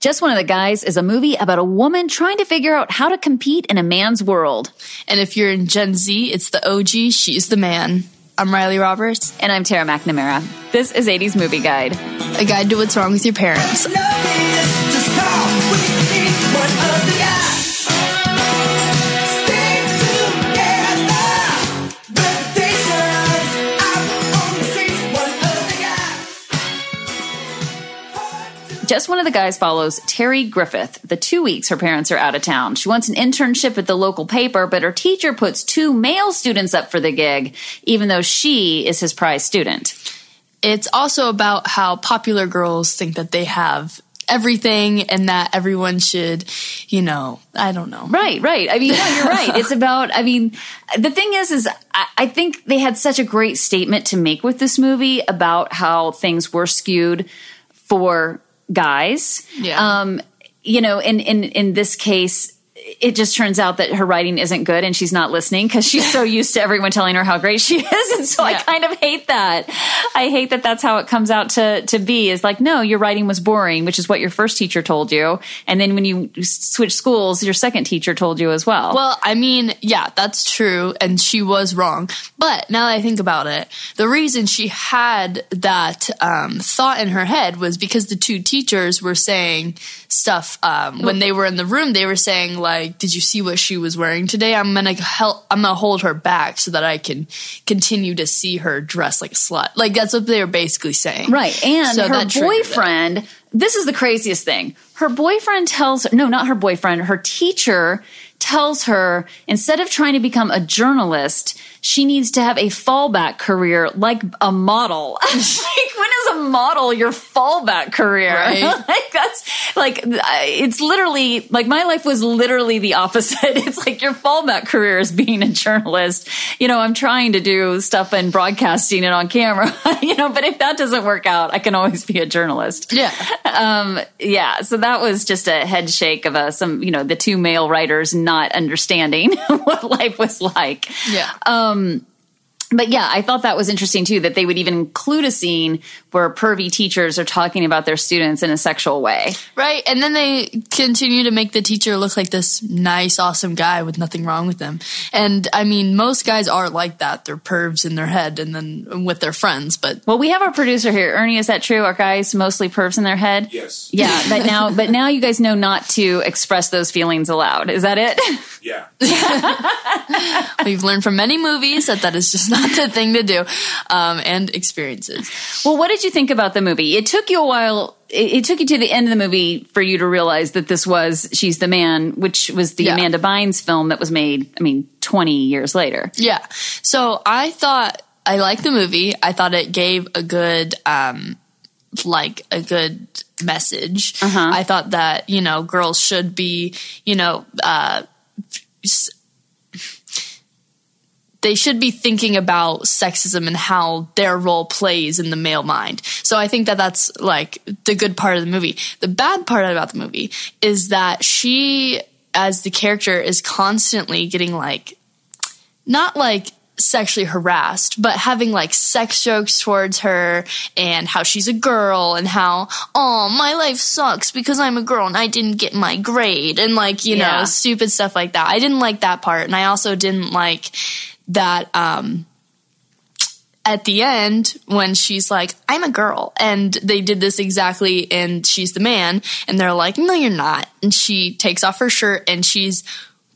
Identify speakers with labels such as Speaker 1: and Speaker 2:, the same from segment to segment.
Speaker 1: Just One of the Guys is a movie about a woman trying to figure out how to compete in a man's world.
Speaker 2: And if you're in Gen Z, it's the OG, she's the man. I'm Riley Roberts.
Speaker 1: And I'm Tara McNamara. This is 80s Movie Guide.
Speaker 2: A guide to what's wrong with your parents.
Speaker 1: Just One of the Guys follows Terry Griffith the two weeks her parents are out of town. She wants an internship at the local paper, but her teacher puts two male students up for the gig, even though she is his prize student.
Speaker 2: It's also about how popular girls think that they have everything and that everyone should, you know, I don't know.
Speaker 1: Right, right. I mean, no, you're right. It's about, I mean, the thing is, is I, I, think they had such a great statement to make with this movie about how things were skewed for guys.
Speaker 2: Yeah.
Speaker 1: Um, you know, in, in, in this case, it just turns out that her writing isn't good and she's not listening because she's so used to everyone telling her how great she is. And so yeah. I kind of hate that. I hate that that's how it comes out to, to be is like, no, your writing was boring, which is what your first teacher told you. And then when you switch schools, your second teacher told you as well.
Speaker 2: Well, I mean, yeah, that's true. And she was wrong. But now that I think about it, the reason she had that um, thought in her head was because the two teachers were saying stuff um, when they were in the room. They were saying like, "Did you see what she was wearing today? I'm gonna help. I'm gonna hold her back so that I can continue to see her dress like a slut." Like that's what they were basically saying,
Speaker 1: right? And so her boyfriend. This is the craziest thing. Her boyfriend tells her, no, not her boyfriend, her teacher tells her instead of trying to become a journalist, she needs to have a fallback career like a model. like, when is a model your fallback career?
Speaker 2: Right.
Speaker 1: like, that's like, it's literally like my life was literally the opposite. It's like your fallback career is being a journalist. You know, I'm trying to do stuff and broadcasting it on camera, you know, but if that doesn't work out, I can always be a journalist.
Speaker 2: Yeah.
Speaker 1: Um, yeah. So that was just a head shake of a, some, you know, the two male writers not understanding what life was like.
Speaker 2: Yeah.
Speaker 1: Um, um, but yeah, I thought that was interesting too that they would even include a scene where pervy teachers are talking about their students in a sexual way.
Speaker 2: Right. And then they continue to make the teacher look like this nice, awesome guy with nothing wrong with them. And I mean, most guys are like that. They're pervs in their head and then with their friends. But
Speaker 1: well, we have our producer here. Ernie, is that true? Are guys mostly pervs in their head?
Speaker 3: Yes.
Speaker 1: Yeah. But now, but now you guys know not to express those feelings aloud. Is that it?
Speaker 3: Yeah.
Speaker 2: We've learned from many movies that that is just not the thing to do um, and experiences.
Speaker 1: Well, what did you think about the movie? It took you a while. It, it, took you to the end of the movie for you to realize that this was She's the Man, which was the yeah. Amanda Bynes film that was made, I mean, 20 years later.
Speaker 2: Yeah. So I thought, I liked the movie. I thought it gave a good, um, like a good message.
Speaker 1: Uh-huh.
Speaker 2: I thought that, you know, girls should be, you know, uh, they should be thinking about sexism and how their role plays in the male mind. So I think that that's like the good part of the movie. The bad part about the movie is that she, as the character, is constantly getting like, not like sexually harassed, but having like sex jokes towards her and how she's a girl and how, oh, my life sucks because I'm a girl and I didn't get my grade and like, you yeah. know, stupid stuff like that. I didn't like that part. And I also didn't like that um, at the end when she's like i'm a girl and they did this exactly and she's the man and they're like no you're not and she takes off her shirt and she's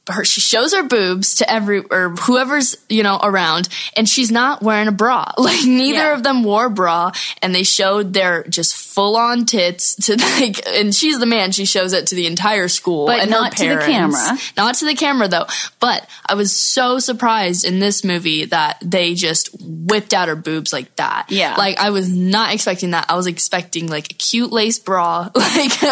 Speaker 2: her she shows her boobs to every or whoever's you know around and she's not wearing a bra like neither yeah. of them wore bra and they showed their just full on tits to like and she's the man she shows it to the entire school
Speaker 1: but
Speaker 2: and
Speaker 1: not
Speaker 2: to the
Speaker 1: camera
Speaker 2: not to the camera though but i was so surprised in this movie that they just whipped out her boobs like that
Speaker 1: yeah
Speaker 2: like i was not expecting that i was expecting like a cute lace bra like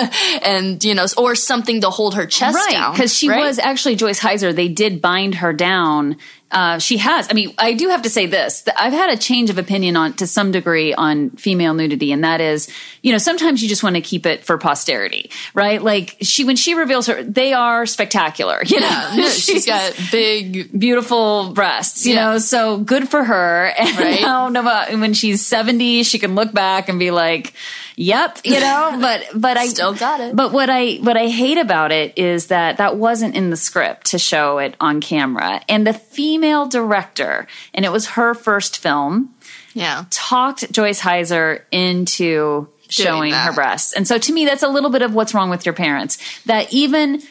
Speaker 2: and you know or something to hold her chest
Speaker 1: right,
Speaker 2: down
Speaker 1: because she
Speaker 2: right?
Speaker 1: was actually Joyce Hyser. they did bind her down. Uh, she has. I mean, I do have to say this. I've had a change of opinion on to some degree on female nudity, and that is, you know, sometimes you just want to keep it for posterity, right? Like she, when she reveals her, they are spectacular. You know,
Speaker 2: yeah, she's got big,
Speaker 1: beautiful breasts. You yeah. know, so good for her. And
Speaker 2: right?
Speaker 1: now, when she's seventy, she can look back and be like yep, you know, but, but I
Speaker 2: Still got it.
Speaker 1: But what I, what I hate about it is that that wasn't in the script to show it on camera. And the female director, and it was her first film,
Speaker 2: Yeah.
Speaker 1: talked Joyce Hyser into showing her breasts. And so to me, that's a little bit of what's wrong with your parents. That even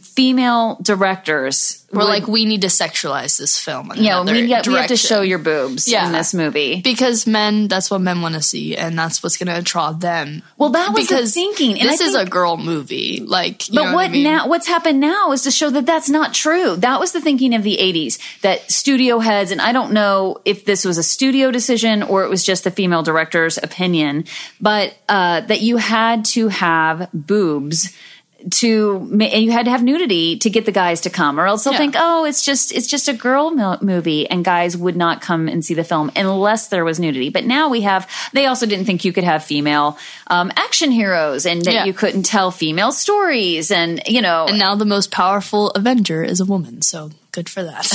Speaker 1: female directors
Speaker 2: We're
Speaker 1: would-
Speaker 2: like, we need to sexualize this film.
Speaker 1: you we, got, we have to show your boobs
Speaker 2: Yeah.
Speaker 1: in this movie.
Speaker 2: because men that's what men want to see and that's what's going to draw them
Speaker 1: Well, that was the
Speaker 2: because
Speaker 1: thinking, and
Speaker 2: this is a girl movie like you
Speaker 1: But
Speaker 2: know
Speaker 1: what
Speaker 2: I mean?
Speaker 1: now? What's happened now is to show that that's not true. That was the thinking of the '80s. That studio heads, and I don't know if this was a studio decision or it was just the female director's opinion, but uh, that you had to have boobs to and you had to have nudity to get the guys to come or else they'll
Speaker 2: Yeah.
Speaker 1: think oh it's just it's just a girl mo- movie and guys would not come and see the film unless there was nudity but now we have they also didn't think you could have female um, action heroes and that
Speaker 2: Yeah.
Speaker 1: you couldn't tell female stories and you know
Speaker 2: and now the most powerful avenger is a woman so good for that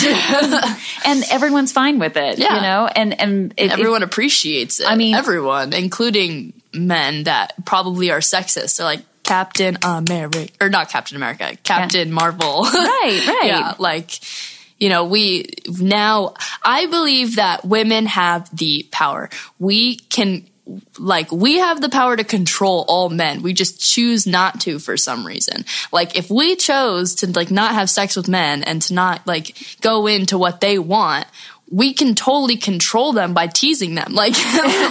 Speaker 1: and everyone's fine with it
Speaker 2: Yeah.
Speaker 1: you know and and it, it-
Speaker 2: everyone appreciates it
Speaker 1: I mean-
Speaker 2: everyone including men that probably are sexist they're like captain america. Or not captain america captain marvel.
Speaker 1: Right right.
Speaker 2: Yeah like you know we now i believe that women have the power. We can like we have the power to control all men. We just choose not to for some reason. Like if we chose to like not have sex with men and to not like go into what they want we can totally control them by teasing them like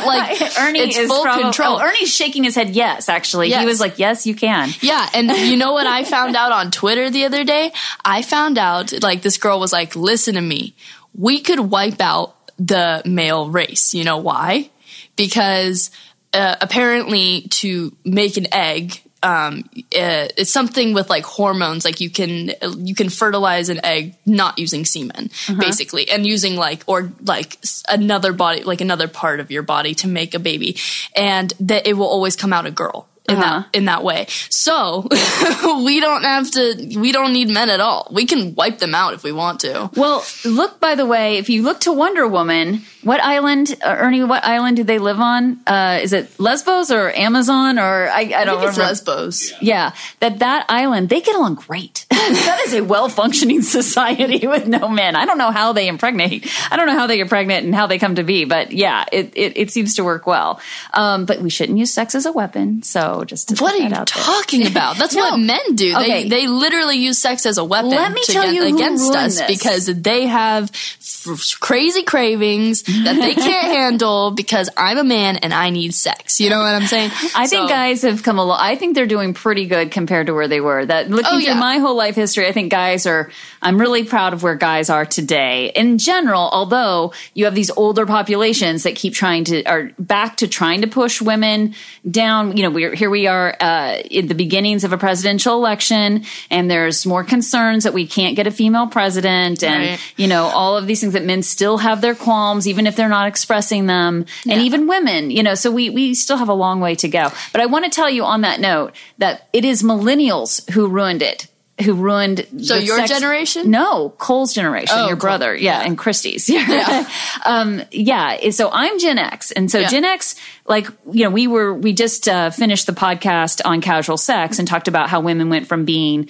Speaker 2: like
Speaker 1: Ernie
Speaker 2: it's
Speaker 1: is
Speaker 2: full
Speaker 1: probably,
Speaker 2: control
Speaker 1: Oh, Ernie's shaking his head. Yes, actually, he was like, "Yes, you can."
Speaker 2: yeah, and you know what I found out on Twitter the other day? I found out like this girl was like, "Listen to me. We could wipe out the male race. You know why? Because uh, apparently to make an egg um, uh, it's something with like hormones. Like you can you can fertilize an egg not using semen, basically, and using like or like another body, like another part of your body to make a baby, and that it will always come out a girl in
Speaker 1: Uh-huh.
Speaker 2: that in that way. So we don't have to. We don't need men at all. We can wipe them out if we want to.
Speaker 1: Well, look by the way, if you look to Wonder Woman, what island, uh, Ernie? What island do they live on? Uh, is it Lesbos or Amazon or I, I don't
Speaker 2: I think it's
Speaker 1: remember.
Speaker 2: Lesbos.
Speaker 1: Yeah, that that island they get along great. that is a well functioning society with no men. I don't know how they impregnate. I don't know how they get pregnant and how they come to be, but yeah, it it, it seems to work well. Um, but we shouldn't use sex as a weapon. So just to
Speaker 2: What are you
Speaker 1: out there.
Speaker 2: talking about? That's
Speaker 1: No.
Speaker 2: what men do.
Speaker 1: Okay.
Speaker 2: They they literally use sex as a weapon
Speaker 1: Let me tell
Speaker 2: get
Speaker 1: you
Speaker 2: against us
Speaker 1: this.
Speaker 2: because they have f- crazy cravings that they can't handle because I'm a man and I need sex. You know what I'm saying?
Speaker 1: I think guys have come along. I think they're doing pretty good compared to where they were. That looking
Speaker 2: Oh,
Speaker 1: through my whole life history, I think guys are. I'm really proud of where guys are today in general. Although you have these older populations that keep trying to are back to trying to push women down. You know, we're here. We are uh, in the beginnings of a presidential election, and there's more concerns that we can't get a female president, and
Speaker 2: Right.
Speaker 1: you know all of these things that men still have their qualms, even if they're not expressing them, and even women. You know, so we we still have a long way to go. But I want to tell you on that note that it is millennials who ruined it. Who ruined
Speaker 2: So your
Speaker 1: sex-
Speaker 2: generation?
Speaker 1: No, Cole's generation,
Speaker 2: Oh,
Speaker 1: your
Speaker 2: Cole.
Speaker 1: brother, yeah,
Speaker 2: Yeah.
Speaker 1: and Christie's. Yeah. um, yeah. So I'm Gen X, and so
Speaker 2: Yeah.
Speaker 1: Gen X, like you know, we were we just uh, finished the podcast on casual sex and talked about how women went from being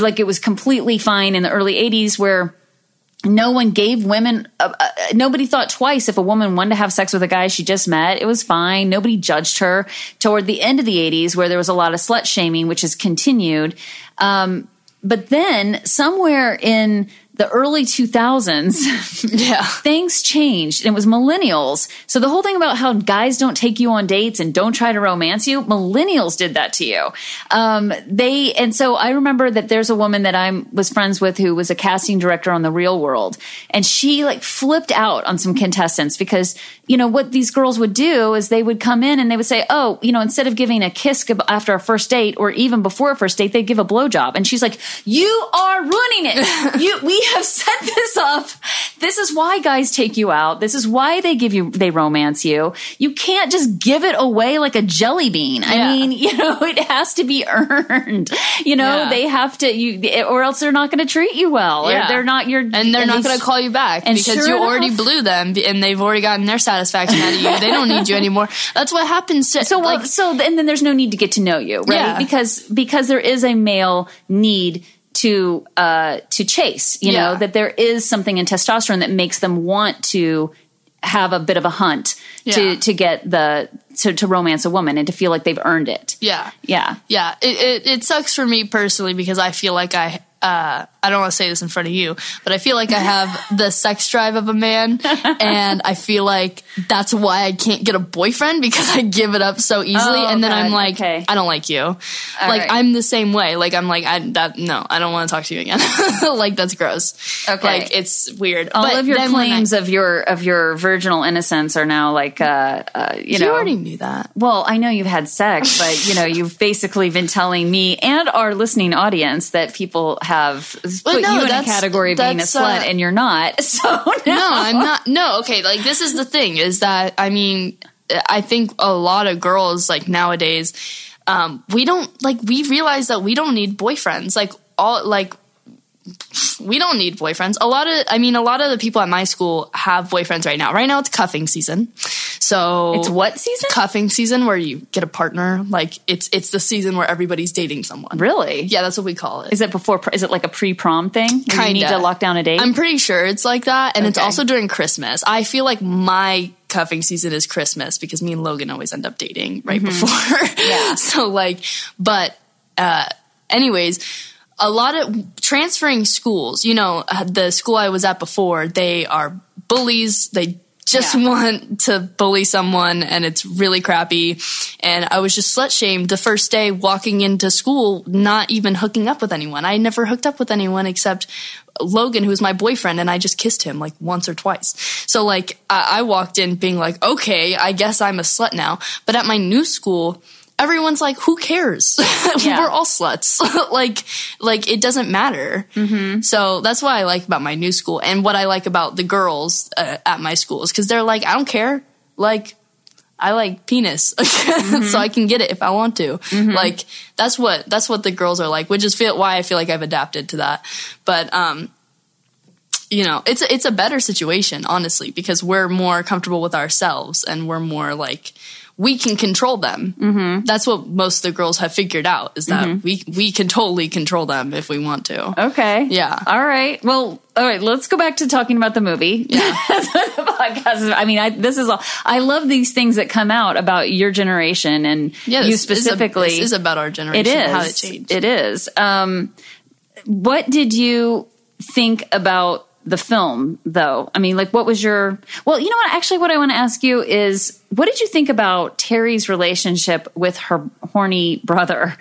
Speaker 1: like it was completely fine in the early '80s where no one gave women uh, uh, nobody thought twice if a woman wanted to have sex with a guy she just met it was fine nobody judged her toward the end of the 80s where there was a lot of slut shaming which has continued um, but then somewhere in the early 2000s
Speaker 2: Yeah.
Speaker 1: things changed. And it was millennials. So the whole thing about how guys don't take you on dates and don't try to romance you millennials did that to you. Um, they and so i remember that there's a woman that i was friends with who was a casting director on the real world. And she like flipped out on some contestants because you know what these girls would do is they would come in and they would say oh you know instead of giving a kiss after a first date or even before a first date they'd give a blowjob and she's like you are ruining it you we have set this up. This is why guys take you out. This is why they give you, they romance you. You can't just give it away like a jelly bean. I
Speaker 2: Yeah.
Speaker 1: mean, you know, it has to be earned. You know,
Speaker 2: Yeah.
Speaker 1: they have to, you, or else they're not going to treat you well. Or they're not your,
Speaker 2: and they're not
Speaker 1: they-
Speaker 2: going to call you back
Speaker 1: and
Speaker 2: because
Speaker 1: sure
Speaker 2: you already
Speaker 1: enough-
Speaker 2: blew them and they've already gotten their satisfaction out of you. They don't need you anymore. That's what happens to
Speaker 1: So well,
Speaker 2: like
Speaker 1: so and then there's no need to get to know you, right?
Speaker 2: Yeah.
Speaker 1: Because because there is a male need to uh to chase, you know, that there is something in testosterone that makes them want to have a bit of a hunt
Speaker 2: Yeah.
Speaker 1: to to get the to, to romance a woman and to feel like they've earned it.
Speaker 2: yeah.
Speaker 1: Yeah.
Speaker 2: Yeah, it, it, it sucks for me personally because I feel like I uh, I don't want to say this in front of you, but I feel like I have the sex drive of a man, and I feel like that's why I can't get a boyfriend because I give it up so easily,
Speaker 1: Oh,
Speaker 2: and then
Speaker 1: God,
Speaker 2: I'm like,
Speaker 1: okay.
Speaker 2: I don't like you. like
Speaker 1: right.
Speaker 2: I'm the same way. Like I'm like I that no, I don't want to talk to you again. like that's gross.
Speaker 1: Okay.
Speaker 2: like it's weird.
Speaker 1: All
Speaker 2: But
Speaker 1: of your
Speaker 2: when I-
Speaker 1: claims of your of your virginal innocence are now like uh, uh you
Speaker 2: you
Speaker 1: know
Speaker 2: already knew that.
Speaker 1: Well, I know you've had sex, but you know you've basically been telling me and our listening audience that people have put
Speaker 2: no,
Speaker 1: you in a category of being a slut,
Speaker 2: uh,
Speaker 1: and you're not. So no,
Speaker 2: no, I'm not. No, okay. Like this is the thing is that I mean, I think a lot of girls like nowadays, um, we don't like we realize that we don't need boyfriends. Like all like we don't need boyfriends. A lot of I mean, a lot of the people at my school have boyfriends right now. Right now it's cuffing season, so
Speaker 1: It's what season?
Speaker 2: cuffing season where you get a partner. Like it's it's the season where everybody's dating someone.
Speaker 1: Really?
Speaker 2: Yeah, that's what we call it.
Speaker 1: Is it before? Is it like a pre-prom thing? Where
Speaker 2: Kinda.
Speaker 1: need to lock down a date.
Speaker 2: I'm pretty sure it's like that, and it's also during Christmas. I feel like my cuffing season is Christmas because me and Logan always end up dating right before.
Speaker 1: Mm-hmm. Yeah.
Speaker 2: so like, but uh, anyways, a lot of transferring schools. You know, uh, the school I was at before, they are bullies. They just
Speaker 1: Yeah.
Speaker 2: want to bully someone and it's really crappy. And I was just slut shamed the first day walking into school, not even hooking up with anyone. I never hooked up with anyone except Logan, who was my boyfriend, and I just kissed him like once or twice. So like I, I walked in being like, okay, I guess I'm a slut now. But at my new school, everyone's like, who cares?
Speaker 1: Yeah.
Speaker 2: We're all sluts. like, like it doesn't matter. Mm-hmm. So that's what I like about my new school, and what I like about the girls uh, at my schools because they're like, I don't care. Like, I like penis, so I can get it if I want to. Like, that's what that's what the girls are like, which is feel, why I feel like I've adapted to that. But um, you know, it's a, it's a better situation, honestly, because we're more comfortable with ourselves and we're more like we can control them. Mm-hmm. That's what most of the girls have figured out is that we we can totally control them if we want to.
Speaker 1: okay.
Speaker 2: Yeah.
Speaker 1: All right. Well. All right. Let's go back to talking about the movie. Yeah. The podcast. I mean, I, this is all. I love these things that come out about your generation and
Speaker 2: Yeah,
Speaker 1: you
Speaker 2: this is a-
Speaker 1: specifically.
Speaker 2: this is about our generation.
Speaker 1: It is.
Speaker 2: how it changed.
Speaker 1: It is. Um, what did you think about the film, though? I mean, like, what was your? Well, you know what? Actually, what I want to ask you is, what did you think about Terry's relationship with her horny brother?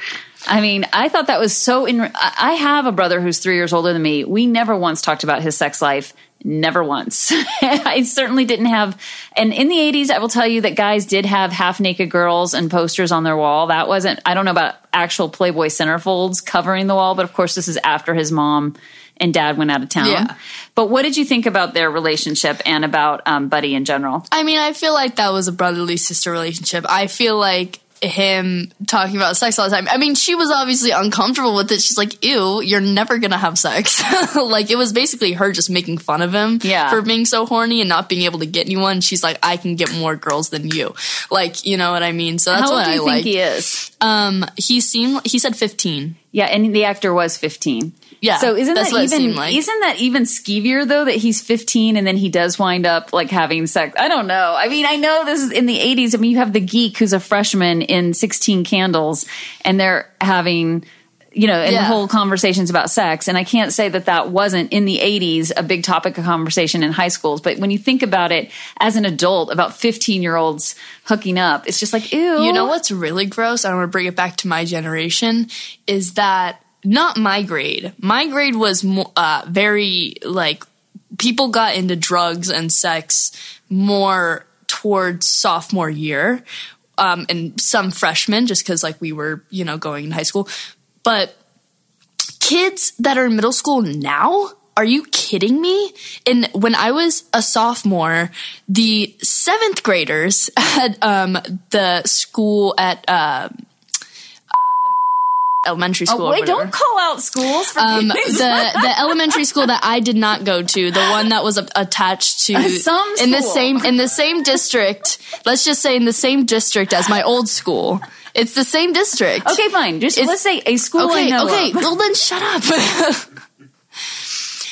Speaker 1: I mean, I thought that was so. In, I have a brother who's three years older than me. We never once talked about his sex life. Never once. I certainly didn't have. And in the 80s, I will tell you that guys did have half naked girls and posters on their wall. That wasn't, I don't know about actual Playboy centerfolds covering the wall, but of course, this is after his mom and dad went out of town.
Speaker 2: Yeah.
Speaker 1: But what did you think about their relationship and about um, Buddy in general?
Speaker 2: I mean, I feel like that was a brotherly sister relationship. I feel like him talking about sex all the time. I mean, she was obviously uncomfortable with it. She's like, ew, you're never gonna have sex. like, it was basically her just making fun of him
Speaker 1: Yeah.
Speaker 2: for being so horny and not being able to get anyone. She's like, I can get more girls than you. Like, you know what I mean? So that's
Speaker 1: How
Speaker 2: what
Speaker 1: do
Speaker 2: I like.
Speaker 1: he is?
Speaker 2: Um, he seemed, he said 15.
Speaker 1: Yeah, and the actor was 15.
Speaker 2: Yeah,
Speaker 1: So isn't that even
Speaker 2: like.
Speaker 1: isn't that even skeevier though that he's 15 and then he does wind up like having sex? I don't know. I mean, I know this is in the 80s. I mean, you have the geek who's a freshman in 16 Candles and they're having you know, and the
Speaker 2: Yeah.
Speaker 1: whole conversations about sex. And I can't say that that wasn't in the 80s a big topic of conversation in high schools. But when you think about it as an adult, about 15 year olds hooking up, it's just like, ew.
Speaker 2: You know what's really gross? I want to bring it back to my generation. Is that not my grade? My grade was uh, very like people got into drugs and sex more towards sophomore year, um, and some freshmen just because like we were you know going in high school, but kids that are in middle school now are you kidding me? And when I was a sophomore, the seventh graders at um, the school at uh, elementary school.
Speaker 1: Oh, wait, don't call out schools for
Speaker 2: um, the the elementary school that I did not go to, the one that was a- attached to
Speaker 1: Some
Speaker 2: in the same in the same district. let's just say in the same district as my old school. It's the same district.
Speaker 1: Okay, fine. Just
Speaker 2: It's-
Speaker 1: let's say a school I
Speaker 2: Okay,
Speaker 1: know
Speaker 2: okay.
Speaker 1: of.
Speaker 2: Well, then shut up.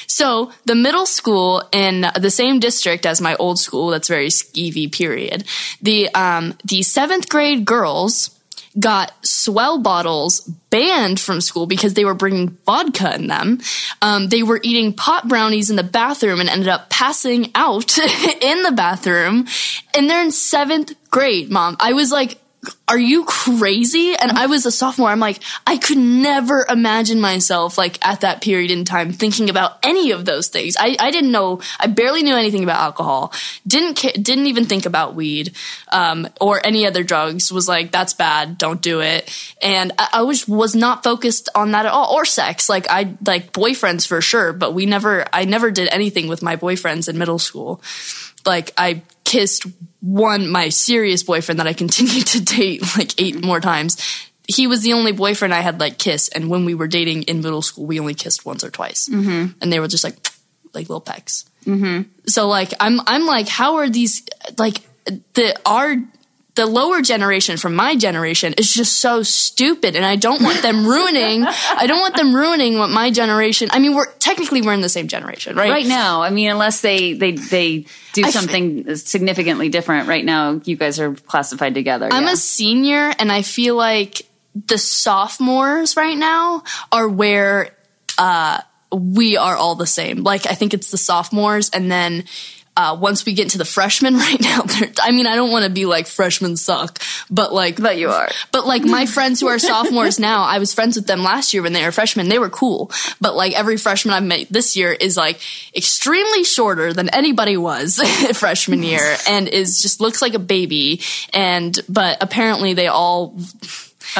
Speaker 2: so the middle school in the same district as my old school, that's very skeevy. Period. The um the seventh grade girls got S'well bottles banned from school because they were bringing vodka in them. Um, they were eating pot brownies in the bathroom and ended up passing out in the bathroom. And they're in seventh grade, mom. I was like, are you crazy? And I was a sophomore. I'm like, I could never imagine myself like at that period in time thinking about any of those things. I, I didn't know, I barely knew anything about alcohol. Didn't didn't even think about weed, um, or any other drugs. Was like, that's bad. Don't do it. And I, I was, was not focused on that at all or sex. Like I, like boyfriends for sure, but we never, I never did anything with my boyfriends in middle school. Like I kissed one my serious boyfriend that I continued to date like eight more times. He was the only boyfriend I had like kiss, and when we were dating in middle school, we only kissed once or twice, mm-hmm. and they were just like like little pecks. Mm-hmm. So like I'm I'm like how are these like the our the lower generation from my generation is just so stupid and I don't want them ruining I don't want them ruining what my generation I mean we're technically we're in the same generation right
Speaker 1: right now. I mean, unless they they they do
Speaker 2: I f-
Speaker 1: something significantly different. Right now, you guys are classified together.
Speaker 2: I'm
Speaker 1: yeah.
Speaker 2: a senior and I feel like the sophomores right now are where uh, we are all the same. Like I think it's the sophomores and then uh, once we get to the freshmen right now, I mean, I don't want to be like freshmen suck, but like,
Speaker 1: But you are.
Speaker 2: but like my friends who are sophomores now, I was friends with them last year when they were freshmen. They were cool. But like every freshman I've met this year is like extremely shorter than anybody was freshman year and is just looks like a baby. And, but apparently they all,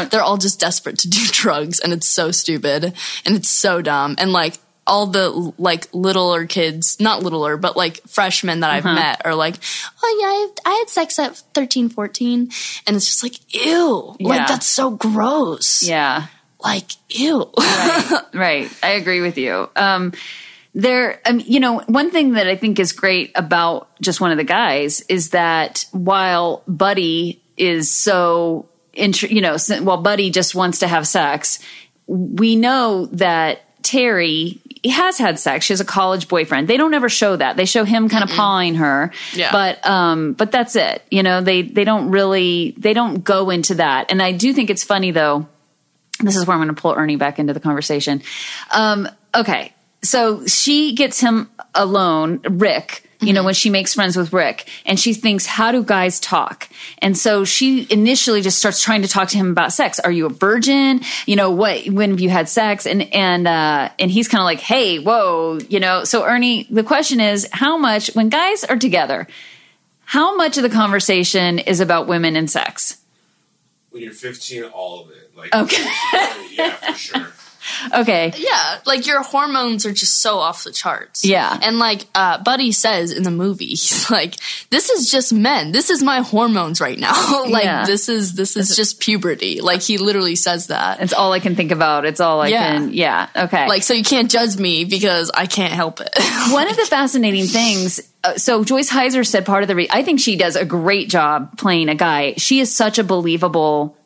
Speaker 2: they're all just desperate to do drugs and it's so stupid and it's so dumb. And like, all the like littler kids, not littler, but like freshmen that
Speaker 1: Uh-huh.
Speaker 2: I've met are like, oh yeah, I, I had sex at 13, 14. And it's just like, ew.
Speaker 1: Yeah.
Speaker 2: Like that's so gross.
Speaker 1: yeah.
Speaker 2: Like, ew.
Speaker 1: right. I agree with you. Um, there, um, you know, one thing that I think is great about just one of the guys is that while Buddy is so, int- you know, while Buddy just wants to have sex, we know that Terry has had sex. She has a college boyfriend. They don't ever show that. They show him kind of pawing her.
Speaker 2: Yeah.
Speaker 1: But um, but that's it. You know, they they don't really they don't go into that. And I do think it's funny though this is where I'm going to pull Ernie back into the conversation. Um, okay. So she gets him alone, Rick, you know, when she makes friends with Rick and she thinks, how do guys talk? And so she initially just starts trying to talk to him about sex. Are you a virgin? You know, what, when have you had sex? And, and, uh, and he's kind of like, Hey, whoa, you know, so Ernie, the question is how much, when guys are together, how much of the conversation is about women and sex?
Speaker 3: When you're 15, all of it. Like,
Speaker 1: Okay.
Speaker 3: yeah, for sure.
Speaker 1: Okay.
Speaker 2: yeah. Like your hormones are just so off the charts.
Speaker 1: Yeah.
Speaker 2: And like, uh, Buddy says in the movie, he's like, this is just men. This is my hormones right now. like,
Speaker 1: Yeah.
Speaker 2: this is, this is just puberty. Like, he literally says that.
Speaker 1: It's all I can think about. It's all I
Speaker 2: Yeah.
Speaker 1: can. Yeah. Okay.
Speaker 2: Like, so you can't judge me because I can't help it.
Speaker 1: one of the fascinating things. Uh, so Joyce Hyser said part of the. Re- I think she does a great job playing a guy. She is such a believable.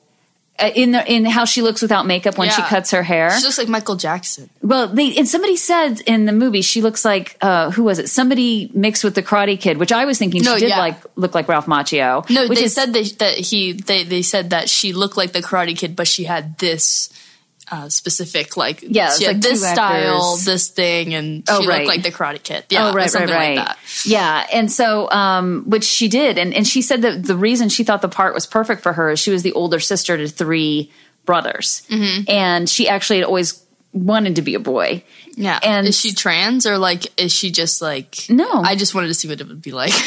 Speaker 1: Uh, in the in how she looks without makeup when she cuts her hair.
Speaker 2: She looks like Michael Jackson.
Speaker 1: Well, they and somebody said in the movie she looks like uh, who was it? Somebody mixed with the Karate Kid, which I was thinking
Speaker 2: No,
Speaker 1: she did
Speaker 2: yeah.
Speaker 1: like look like Ralph Macchio.
Speaker 2: No,
Speaker 1: which
Speaker 2: they
Speaker 1: is,
Speaker 2: said they, that he they they said that she looked like the Karate Kid, but she had this uh, specific like
Speaker 1: Yeah,
Speaker 2: she had
Speaker 1: like
Speaker 2: this style,
Speaker 1: actors.
Speaker 2: this thing, and
Speaker 1: Oh,
Speaker 2: she
Speaker 1: right.
Speaker 2: looked like the Karate Kid. Yeah,
Speaker 1: oh, right,
Speaker 2: something
Speaker 1: right, right.
Speaker 2: like that.
Speaker 1: Yeah, and so um, which she did, and and she said that the reason she thought the part was perfect for her is she was the older sister to three brothers,
Speaker 2: Mm-hmm.
Speaker 1: and she actually had always wanted to be a boy.
Speaker 2: Yeah.
Speaker 1: And-
Speaker 2: is she trans or like is she just like
Speaker 1: No.
Speaker 2: I just wanted to see what it would be like.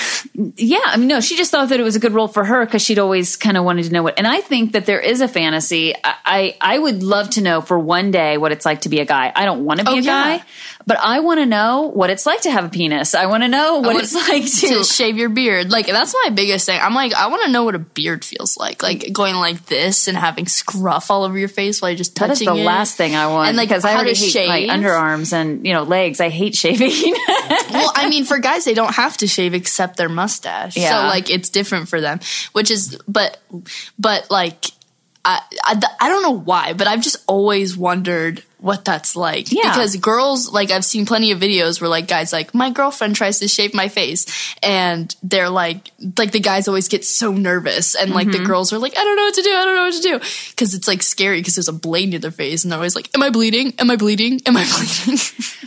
Speaker 1: Yeah, I mean, no, she just thought that it was a good role for her because she'd always kind of wanted to know what. And I think that there is a fantasy. I, I would love to know for one day what it's like to be a guy. I don't want to be
Speaker 2: Oh,
Speaker 1: a
Speaker 2: yeah.
Speaker 1: guy, but I want to know what it's like to have a penis. I want to know what it's like to.
Speaker 2: to shave your beard. Like that's my biggest thing. I'm like, I want to know what a beard feels like. Like going like this and having scruff all over your face while you're just
Speaker 1: that
Speaker 2: touching
Speaker 1: is the
Speaker 2: it.
Speaker 1: last thing I want
Speaker 2: And, like,
Speaker 1: because I already hate like
Speaker 2: shave.
Speaker 1: Underarms and you know legs. I hate shaving.
Speaker 2: well, I mean, for guys, they don't have to shave except their mustache.
Speaker 1: Yeah.
Speaker 2: So like, it's different for them. Which is, but, but like, I, I, I don't know why, but I've just always wondered what that's like.
Speaker 1: Yeah.
Speaker 2: Because girls, like, I've seen plenty of videos where like guys like, my girlfriend tries to shave my face, and they're like, like the guys always get so nervous, and like
Speaker 1: Mm-hmm.
Speaker 2: the girls are like, I don't know what to do, I don't know what to do, because it's like scary because there's a blade near their face, and they're always like, Am I bleeding? Am I bleeding? Am I bleeding?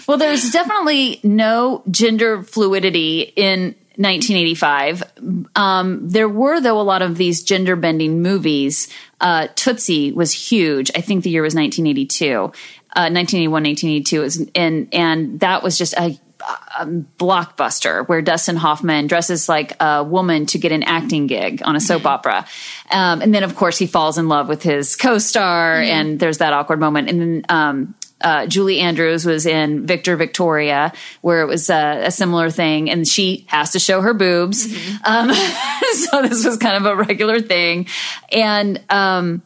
Speaker 1: Well, there's definitely no gender fluidity in 1985. Um, there were, though, a lot of these gender bending movies. Uh, Tootsie was huge. I think the year was 1982. Uh, 1981, 1982 was, and and that was just a, a blockbuster where Dustin Hoffman dresses like a woman to get an acting gig on a soap opera, um, and then of course he falls in love with his co-star, and there's that awkward moment, and then um, uh, Julie Andrews was in Victor Victoria, where it was uh, a similar thing, and she has to show her boobs. Um, so this was kind of a regular thing, and um,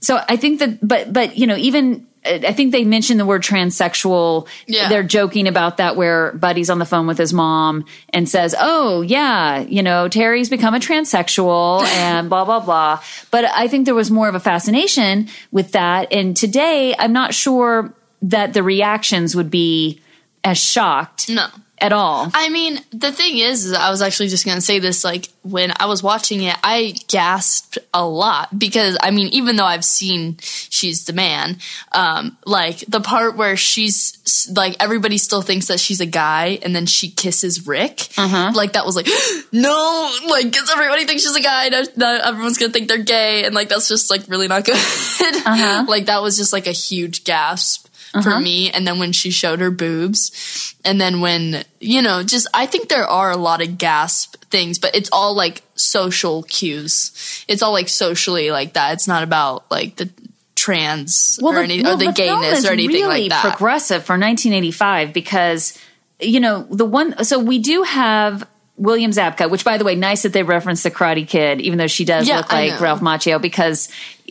Speaker 1: so I think that, but but you know, even I think they mentioned the word transsexual.
Speaker 2: Yeah.
Speaker 1: They're joking about that where Buddy's on the phone with his mom and says, "Oh yeah, you know, Terry's become a transsexual and blah blah blah." But I think there was more of a fascination with that, and today I'm not sure that the reactions would be as shocked
Speaker 2: no.
Speaker 1: At all.
Speaker 2: I mean, the thing is, is I was actually just going to say this. Like, when I was watching it, I gasped a lot because, I mean, even though I've seen She's the Man, um, like, the part where she's, like, everybody still thinks that she's a guy and then she kisses Rick, like, that was like, no, like, because everybody thinks she's a guy, now, everyone's going to think they're gay, and, like, that's just, like, really not good. like, that was just, like, a huge gasp for uh-huh. me. And then when she showed her boobs, and then when, you know, just, I think there are a lot of gasp things, but it's all like social cues. It's all like socially like that. It's not about like the trans or, any,
Speaker 1: well,
Speaker 2: or the,
Speaker 1: film
Speaker 2: gayness or anything
Speaker 1: really
Speaker 2: like that.
Speaker 1: Progressive for 1985 because you know the one. So we do have William Zabka, which by the way, nice that they referenced the Karate Kid, even though she does
Speaker 2: Yeah,
Speaker 1: look like. Ralph Macchio because.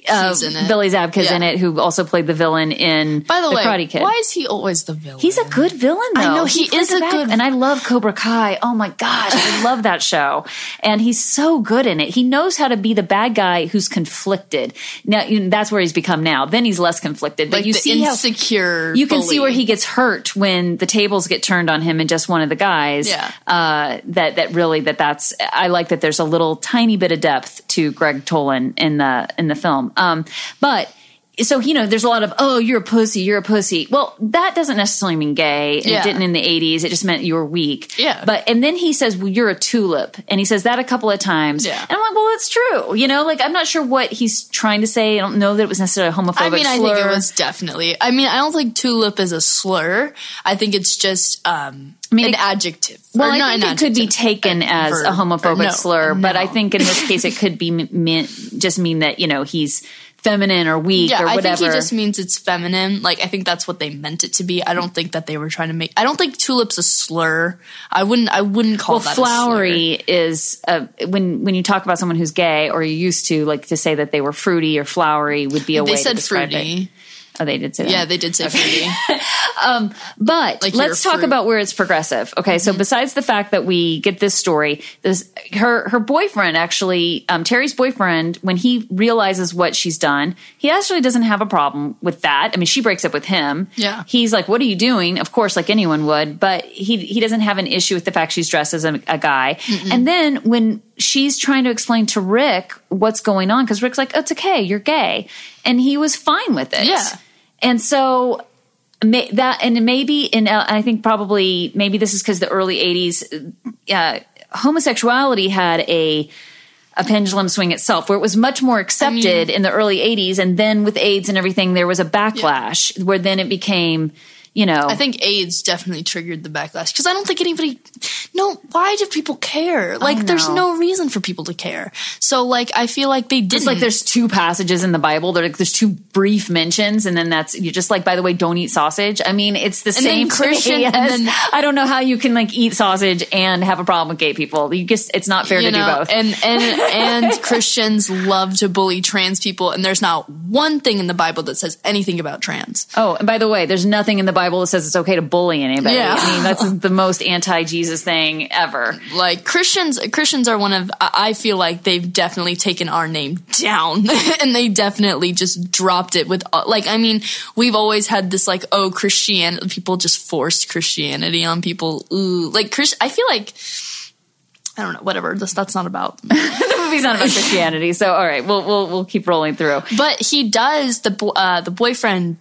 Speaker 1: Uh,
Speaker 2: in it.
Speaker 1: Billy Zabka's
Speaker 2: Yeah.
Speaker 1: in it, who also played the villain in
Speaker 2: By the, way,
Speaker 1: Karate Kid.
Speaker 2: why is he always the villain?
Speaker 1: He's a good villain, though.
Speaker 2: I know, he
Speaker 1: plays
Speaker 2: is a good-
Speaker 1: and I love Cobra Kai. Oh my gosh, I love that show, and he's so good in it. He knows how to be the bad guy who's conflicted. Now you know, that's where he's become now. Then he's less conflicted, but
Speaker 2: like
Speaker 1: you
Speaker 2: the
Speaker 1: see how
Speaker 2: insecure.
Speaker 1: you can see where he gets hurt when the tables get turned on him and just one of the guys.
Speaker 2: Yeah.
Speaker 1: Uh, that that really that that's I like that there's a little tiny bit of depth to Greg Tolan in the in the film. Um, but so you know, there's a lot of oh, you're a pussy, you're a pussy. Well, that doesn't necessarily mean gay.
Speaker 2: Yeah.
Speaker 1: It didn't in the '80s. It just meant you were weak.
Speaker 2: Yeah.
Speaker 1: But and then he says, well, "You're a tulip," and he says that a couple of times.
Speaker 2: Yeah.
Speaker 1: And I'm like, well, that's true. You know, like I'm not sure what he's trying to say. I don't know that it was necessarily a homophobic
Speaker 2: I mean, I think it
Speaker 1: slur.
Speaker 2: was definitely. I mean, I don't think tulip is a slur. I think it's just um,
Speaker 1: mean,
Speaker 2: an
Speaker 1: it-
Speaker 2: adjective.
Speaker 1: Well,
Speaker 2: Or
Speaker 1: I
Speaker 2: not
Speaker 1: think it could be
Speaker 2: adjective,
Speaker 1: taken as
Speaker 2: verb.
Speaker 1: a homophobic
Speaker 2: no,
Speaker 1: slur, but I think in this case it could be meant just mean that you know he's feminine or weak
Speaker 2: Yeah,
Speaker 1: or whatever.
Speaker 2: I think he just means it's feminine. Like I think that's what they meant it to be. I don't think that they were trying to make. I don't think tulip's a slur. I wouldn't. I wouldn't call
Speaker 1: well,
Speaker 2: that
Speaker 1: flowery is uh, when when you talk about someone who's gay or you used to like to say that they were fruity or flowery would be a
Speaker 2: A slur.
Speaker 1: way
Speaker 2: They said
Speaker 1: to describe
Speaker 2: fruity.
Speaker 1: it. Oh, they did say that.
Speaker 2: Yeah, they did say fruity.
Speaker 1: But
Speaker 2: Like
Speaker 1: let's talk
Speaker 2: fruit. Mm-hmm.
Speaker 1: about where it's progressive. Okay, so besides the fact that we get this story, this her her boyfriend actually, um, Terry's boyfriend, when he realizes what she's done, he actually doesn't have a problem with that. I mean, she breaks up with him.
Speaker 2: Yeah.
Speaker 1: he's like, "What are you doing?" Of course, like anyone would, but he he doesn't have an issue with the fact she's dressed as a, a guy. And then when she's trying to explain to Rick what's going on, because Rick's like, oh, "It's okay, you're gay," and he was fine with it.
Speaker 2: Yeah.
Speaker 1: And so May, that and maybe in uh, I think probably maybe this is because the early '80s uh, homosexuality had a a pendulum swing itself, where it was much more accepted in the early 80s. And then with AIDS and everything, there was a backlash where then it became, you know.
Speaker 2: I think AIDS definitely triggered the backlash because I don't think anybody. No, why do people care? Like, there's no reason for people to care. So, like, I feel like they didn't.
Speaker 1: Like there's two passages in the Bible. There, there's two brief mentions, and then that's you're just like, by the way, don't eat sausage. I mean, it's the
Speaker 2: then
Speaker 1: same
Speaker 2: Christian-
Speaker 1: Christian.
Speaker 2: and then-
Speaker 1: I don't know how you can like eat sausage and have a problem with gay people. You just it's not fair to
Speaker 2: know,
Speaker 1: do both.
Speaker 2: and and and Christians love to bully trans people, and there's not one thing in the Bible that says anything about trans.
Speaker 1: oh, and by the way, there's nothing in the Bible that says it's okay to bully anybody.
Speaker 2: Yeah.
Speaker 1: I mean, that's the most anti-Jesus thing ever.
Speaker 2: Like Christians, Christians are one of I feel like they've definitely taken our name down, and they definitely just dropped it with uh, like I mean we've always had this like oh Christian people just forced Christianity on people. Ooh, like Chris, I feel like. I don't know. Whatever. That's that's not about
Speaker 1: the movie's not about Christianity, so all right, we'll we'll we'll keep rolling through.
Speaker 2: But he does the bo- uh, the boyfriend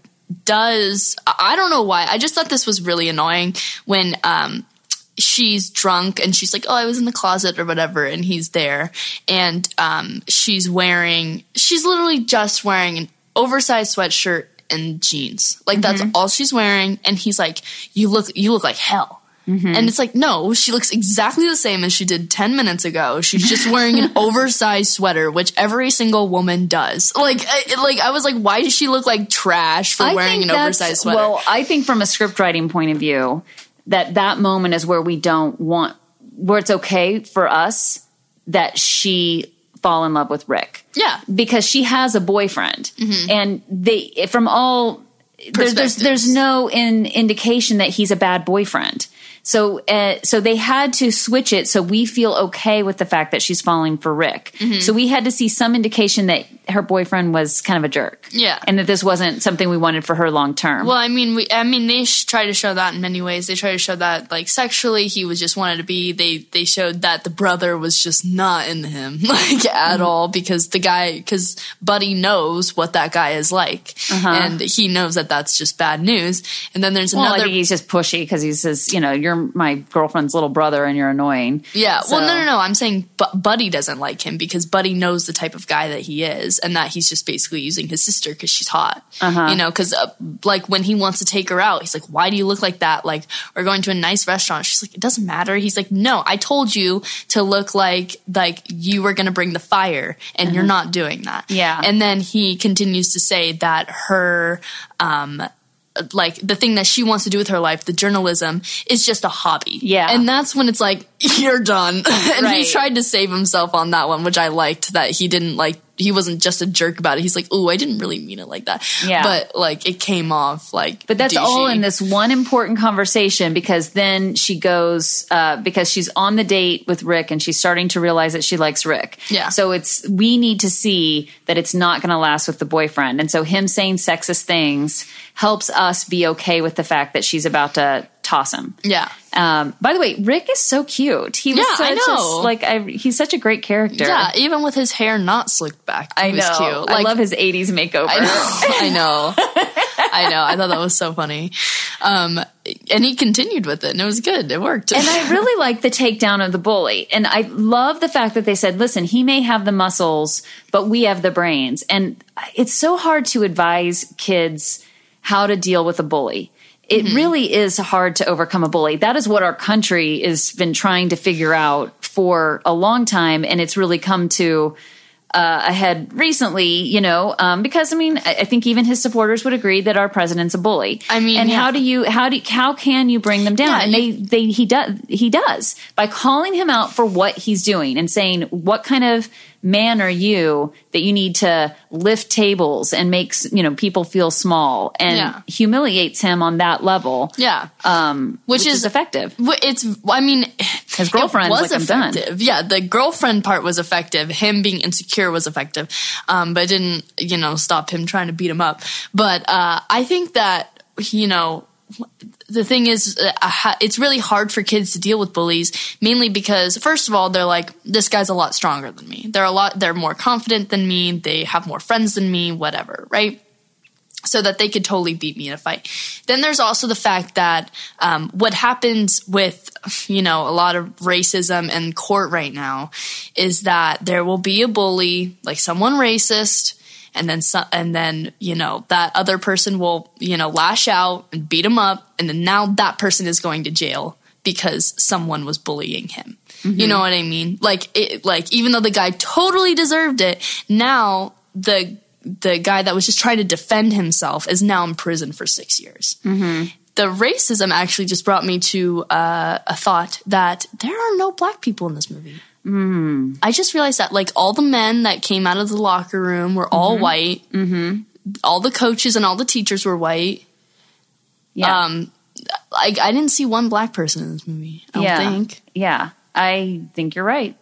Speaker 2: does. I don't know why. I just thought this was really annoying when um she's drunk and she's like, "Oh, I was in the closet or whatever," and he's there, and um she's wearing she's literally just wearing an oversized sweatshirt and jeans. Like that's all she's wearing, and he's like, "You look you look like hell." Mm-hmm. And it's like, no, she looks exactly the same as she did 10 minutes ago. She's just wearing an oversized sweater, which every single woman does. Like, I, like I was like, why does she look like trash for
Speaker 1: I
Speaker 2: wearing an oversized sweater?
Speaker 1: Well, I think from a script writing point of view, that that moment is where we don't want, where it's okay for us that she fall in love with Rick.
Speaker 2: yeah.
Speaker 1: because she has a boyfriend, mm-hmm. and they from all there's there's, there's no in, indication that he's a bad boyfriend. So uh, so they had to switch it so we feel okay with the fact that she's falling for Rick. Mm-hmm. So we had to see some indication that her boyfriend was kind of a jerk.
Speaker 2: Yeah.
Speaker 1: and that this wasn't something we wanted for her long term.
Speaker 2: Well, I mean, we, I mean, they sh- try to show that in many ways. They try to show that, like, sexually, he was just wanted to be. They they showed that the brother was just not in him, like at mm-hmm. all, because the guy, because Buddy knows what that guy is like, uh-huh. and he knows that that's just bad news. And then there's
Speaker 1: Well, I
Speaker 2: another.
Speaker 1: think he's just pushy because he says, you know, you're my girlfriend's little brother and you're annoying.
Speaker 2: Yeah, well, no, no, no. I'm saying, but Buddy doesn't like him because Buddy knows the type of guy that he is, and that he's just basically using his sister because she's hot.
Speaker 1: Uh-huh.
Speaker 2: You know, because uh, like when he wants to take her out, he's like, "Why do you look like that?" Like, we're going to a nice restaurant. She's like, "It doesn't matter." He's like, "No, I told you to look like like you were going to bring the fire, and you're not doing that."
Speaker 1: Uh-huh. Yeah.
Speaker 2: and then he continues to say that her. um like the thing that she wants to do with her life, the journalism, is just a hobby.
Speaker 1: Yeah.
Speaker 2: And that's when it's like, you're done. and
Speaker 1: Right.
Speaker 2: he tried to save himself on that one, which I liked that he didn't like, he wasn't just a jerk about it. He's like, oh, I didn't really mean it like that.
Speaker 1: Yeah.
Speaker 2: But like, it came off like,
Speaker 1: But that's all in this one important conversation because then she goes uh, because she's on the date with Rick and she's starting to realize that she likes Rick.
Speaker 2: Yeah.
Speaker 1: So it's we need to see that it's not going to last with the boyfriend, and so him saying sexist things helps us be okay with the fact that she's about to toss him.
Speaker 2: Yeah.
Speaker 1: Um, by the way, Rick is so cute. He was
Speaker 2: Yeah, I know.
Speaker 1: A, like I, he's such a great character.
Speaker 2: Yeah. Even with his hair not slicked back.
Speaker 1: I
Speaker 2: He
Speaker 1: know.
Speaker 2: was cute.
Speaker 1: I love his '80s makeover.
Speaker 2: I know. I know. I know. I thought that was so funny. Um, and he continued with it and it was good. It worked.
Speaker 1: And I really like the takedown of the bully. And I love the fact that they said, listen, he may have the muscles, but we have the brains. And it's so hard to advise kids how to deal with a bully. It really is hard to overcome a bully. That is what our country has been trying to figure out for a long time. And it's really come to uh, ahead recently, you know, um, because I mean, I, I think even his supporters would agree that our president's a bully.
Speaker 2: I mean,
Speaker 1: and
Speaker 2: yeah.
Speaker 1: how do you how do how can you bring them down?
Speaker 2: Yeah,
Speaker 1: and they they he does he does by calling him out for what he's doing and saying what kind of man are you that you need to lift tables and makes you know people feel small and
Speaker 2: Yeah.
Speaker 1: humiliates him on that level.
Speaker 2: yeah.
Speaker 1: Um,
Speaker 2: Which
Speaker 1: which,
Speaker 2: is-
Speaker 1: is effective.
Speaker 2: It's, I mean,
Speaker 1: His girlfriend
Speaker 2: was
Speaker 1: was like,
Speaker 2: effective. Yeah, the girlfriend part was effective. Him being insecure was effective, um, but it didn't, you know, stop him trying to beat him up. But uh, I think that, you know, the thing is, uh, it's really hard for kids to deal with bullies, mainly because, first of all, they're like, this guy's a lot stronger than me. They're a lot, they're more confident than me. They have more friends than me, whatever, right? so that they could totally beat me in a fight. Then there's also the fact that um, what happens with you know a lot of racism in court right now is that there will be a bully, like someone racist, and then and then you know that other person will you know lash out and beat him up, and then now that person is going to jail because someone was bullying him. You know what I mean? Like it, like even though the guy totally deserved it, now the the guy that was just trying to defend himself is now in prison for six years. The racism actually just brought me to uh, a thought that there are no black people in this movie. I just realized that like all the men that came out of the locker room were all white. Mm-hmm. All the coaches and all the teachers were white.
Speaker 1: Yeah.
Speaker 2: Um, I, I didn't see one black person in this movie. I don't
Speaker 1: yeah.
Speaker 2: think.
Speaker 1: Yeah. I think you're right.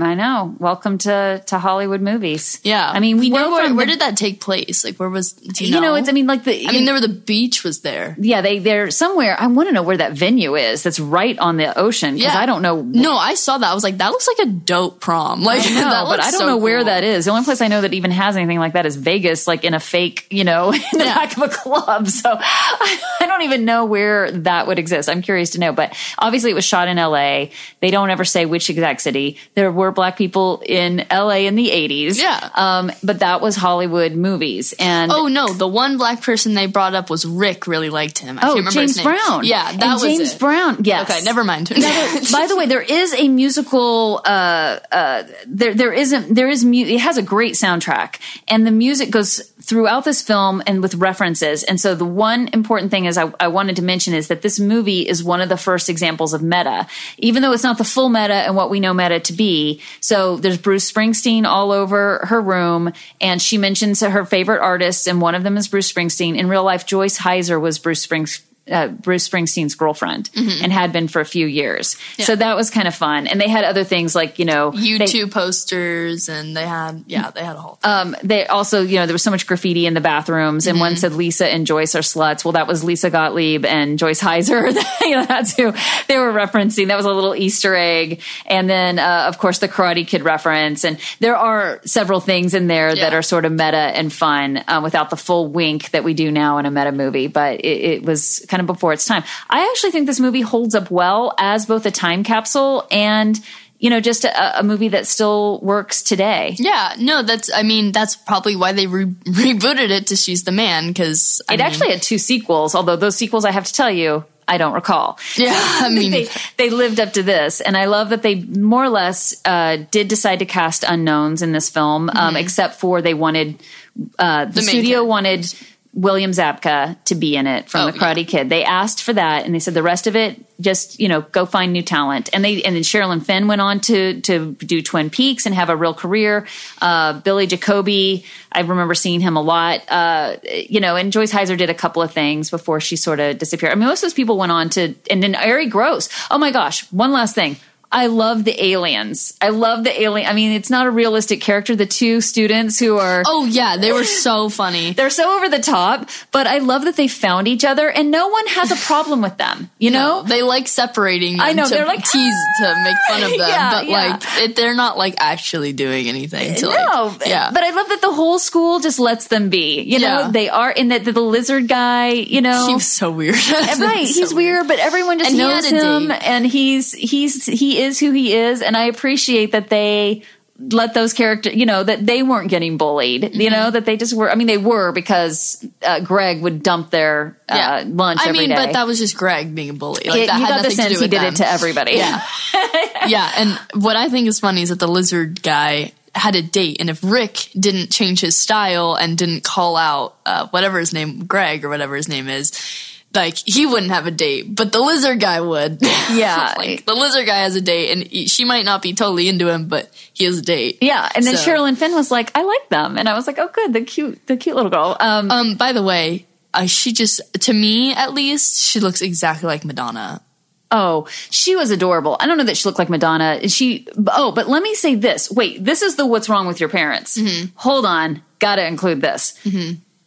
Speaker 1: I know. Welcome to to Hollywood movies.
Speaker 2: Yeah,
Speaker 1: I mean, we
Speaker 2: where,
Speaker 1: know
Speaker 2: where,
Speaker 1: the-
Speaker 2: did that take place? Like, where was? You,
Speaker 1: you know, it's. I mean, like the.
Speaker 2: I mean, there were the beach was there.
Speaker 1: yeah, they they're somewhere. I want to know where that venue is. That's right on the ocean because
Speaker 2: Yeah.
Speaker 1: I don't know.
Speaker 2: No, I saw that. I was like, that looks like a dope prom. Like,
Speaker 1: I know,
Speaker 2: that
Speaker 1: but I don't
Speaker 2: so
Speaker 1: know where
Speaker 2: cool.
Speaker 1: that is. The only place I know that even has anything like that is Vegas, like in a fake, you know, in the
Speaker 2: Yeah.
Speaker 1: back of a club. So I, I don't even know where that would exist. I'm curious to know. But obviously, it was shot in L.A. They don't ever say which exact city. There were black people in L.A. in the 80s.
Speaker 2: Yeah.
Speaker 1: Um, but that was Hollywood movies. And
Speaker 2: Oh no, the one black person they brought up was Rick. Really liked him. I
Speaker 1: Oh,
Speaker 2: can't remember
Speaker 1: James
Speaker 2: his name.
Speaker 1: Brown.
Speaker 2: Yeah, that
Speaker 1: and
Speaker 2: was
Speaker 1: James
Speaker 2: it.
Speaker 1: Brown. Yes.
Speaker 2: Okay, never mind.
Speaker 1: By the way, there is a musical. Uh, uh, there, there isn't. There is. Mu- it has a great soundtrack, and the music goes throughout this film and with references. And so, the one important thing is I, I wanted to mention is that this movie is one of the first examples of meta, even though it's not the full meta and what we know meta to be. So there's Bruce Springsteen all over her room, and she mentions her favorite artists, and one of them is Bruce Springsteen. In real life, Joyce Hyser was Bruce Springsteen uh, Bruce Springsteen's girlfriend
Speaker 2: Mm-hmm.
Speaker 1: and had been for a few years. So that was kind of fun. And they had other things like, you know,
Speaker 2: YouTube
Speaker 1: they-
Speaker 2: posters, and they had yeah, they had a whole.
Speaker 1: um, they also, you know, there was so much graffiti in the bathrooms, and
Speaker 2: Mm-hmm.
Speaker 1: one said Lisa and Joyce are sluts. Well, that was Lisa Gottlieb and Joyce Hyser. you know, that's who they were referencing. That was a little Easter egg, and then uh, of course the Karate Kid reference. And there are several things in there that are sort of meta and fun uh, without the full wink that we do now in a meta movie. But it, it was kind of before its time. I actually think this movie holds up well as both a time capsule and. You know, just a, a movie that still works today.
Speaker 2: yeah, no, that's. I mean, that's probably why they re- rebooted it to She's the Man because
Speaker 1: It actually had two sequels, although those sequels I have to tell you, I don't recall.
Speaker 2: Yeah, I mean,
Speaker 1: they, they lived up to this, and I love that they more or less uh, did decide to cast unknowns in this film, um, except for they wanted uh, the,
Speaker 2: Mm-hmm. The
Speaker 1: studio
Speaker 2: character.
Speaker 1: wanted William Zabka to be in it from
Speaker 2: Oh,
Speaker 1: the Karate Kid. They asked for that, and they said the rest of it just you know go find new talent. And they and then Sherilyn Fenn went on to to do Twin Peaks and have a real career. Uh, Billy Jacoby, I remember seeing him a lot. Uh, you know, and Joyce Hyser did a couple of things before she sort of disappeared. I mean, most of those people went on to, and then Arye Gross. Oh my gosh, one last thing. I love the aliens. I love the alien. I mean, it's not a realistic character. The two students who are
Speaker 2: oh yeah, they were so funny.
Speaker 1: they're so over the top, but I love that they found each other and no one has a problem with them. You know?
Speaker 2: They like separating.
Speaker 1: I know,
Speaker 2: to
Speaker 1: they're like,
Speaker 2: tease ah! to make fun of them,
Speaker 1: Yeah,
Speaker 2: but
Speaker 1: yeah.
Speaker 2: like it, they're not like actually doing anything. To, like,
Speaker 1: no,
Speaker 2: yeah,
Speaker 1: but I love that the whole school just lets them be. You know,
Speaker 2: Yeah.
Speaker 1: they are in that the, the lizard guy. You know,
Speaker 2: he was so weird.
Speaker 1: right?
Speaker 2: So
Speaker 1: he's weird, but everyone just
Speaker 2: And
Speaker 1: knows him, and he's he's he is who he is, and I appreciate that they let those characters, you know, that they weren't getting bullied, you
Speaker 2: Mm-hmm.
Speaker 1: know, that they just were. I mean, they were because uh, Greg would dump their uh, lunch
Speaker 2: I mean,
Speaker 1: day.
Speaker 2: but that was just Greg being a bully. Like
Speaker 1: It-
Speaker 2: that
Speaker 1: you
Speaker 2: had
Speaker 1: got the sense he did
Speaker 2: them.
Speaker 1: it to everybody.
Speaker 2: Yeah, yeah. And what I think is funny is that the lizard guy had a date, and if Rick didn't change his style and didn't call out uh, whatever his name, Greg or whatever his name is. Like he wouldn't have a date, but the lizard guy would.
Speaker 1: Yeah.
Speaker 2: like the lizard guy has a date, and he, she might not be totally into him, but he has a date.
Speaker 1: Yeah, and then
Speaker 2: So-
Speaker 1: and Finn was like, "I like them," and I was like, "Oh, good, the cute, the cute little girl." Um,
Speaker 2: Um, by the way, uh, she just, to me at least, she looks exactly like Madonna.
Speaker 1: oh, she was adorable. I don't know that she looked like Madonna. She, oh, but let me say this. Wait, this is the "What's Wrong with Your Parents." Hold on, got to include this.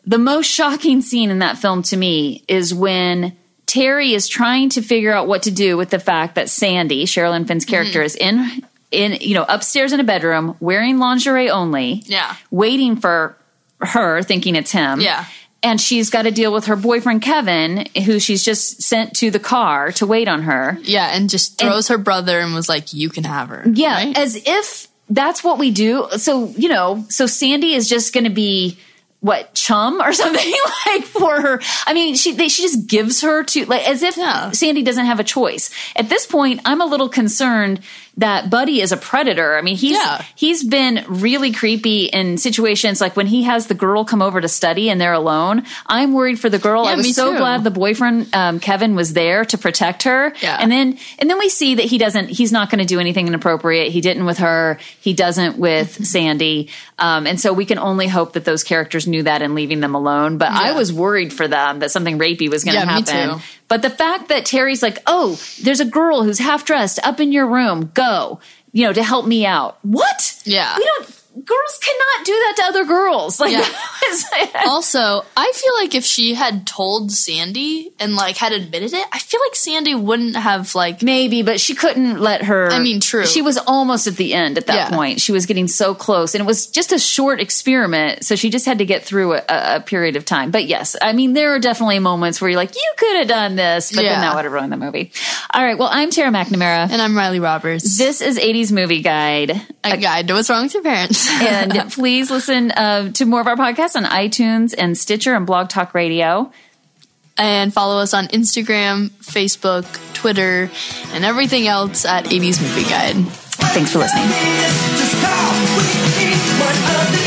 Speaker 1: The most shocking scene in that film to me is when Terry is trying to figure out what to do with the fact that Sandy, Sherilyn Fenn's character, mm-hmm. is in in you know upstairs in a bedroom wearing lingerie only.
Speaker 2: Yeah.
Speaker 1: waiting for her, thinking it's him.
Speaker 2: Yeah.
Speaker 1: and she's got to deal with her boyfriend Kevin, who she's just sent to the car to wait on her.
Speaker 2: Yeah, and just throws her brother and was like, "You can have her."
Speaker 1: Yeah,
Speaker 2: right?
Speaker 1: as if that's what we do. So, you know, so Sandy is just going to be what chum or something like for her. I mean, she they, she just gives her to like as if
Speaker 2: Yeah.
Speaker 1: Sandy doesn't have a choice. At this point, I'm a little concerned that Buddy is a predator. I mean, he's
Speaker 2: Yeah.
Speaker 1: he's been really creepy in situations like when he has the girl come over to study and they're alone. I'm worried for the girl.
Speaker 2: Yeah,
Speaker 1: I was so
Speaker 2: too.
Speaker 1: glad the boyfriend um, Kevin was there to protect her.
Speaker 2: Yeah.
Speaker 1: And then and then we see that he doesn't. He's not going to do anything inappropriate. He didn't with her. He doesn't with
Speaker 2: Mm-hmm.
Speaker 1: Sandy. Um, and so we can only hope that those characters knew that and leaving them alone. But I was worried for them that something rapey was going to
Speaker 2: Yeah,
Speaker 1: happen. But the fact that Terry's like, oh, there's a girl who's half dressed up in your room. Go, you know, to help me out. What?
Speaker 2: Yeah.
Speaker 1: We don't. Girls cannot do that to other girls. Like,
Speaker 2: Yeah. also, I feel like if she had told Sandy and like had admitted it, I feel like Sandy wouldn't have like
Speaker 1: Maybe, but she couldn't let her.
Speaker 2: I mean, true.
Speaker 1: She was almost at the end at that
Speaker 2: Yeah.
Speaker 1: point. She was getting so close, and it was just a short experiment. So she just had to get through a, a, period of time. But yes, I mean, there are definitely moments where you're like, you could have done this, but then that would have ruined the movie. All right. Well, I'm Tara McNamara.
Speaker 2: and I'm Riley Roberts.
Speaker 1: This is 80s Movie Guide.
Speaker 2: a guide to what's wrong with your parents.
Speaker 1: and please listen uh, to more of our podcasts on iTunes and Stitcher and Blog Talk Radio.
Speaker 2: and follow us on Instagram, Facebook, Twitter, and everything else at 80s Movie Guide.
Speaker 1: Thanks for listening.
Speaker 4: Just call. We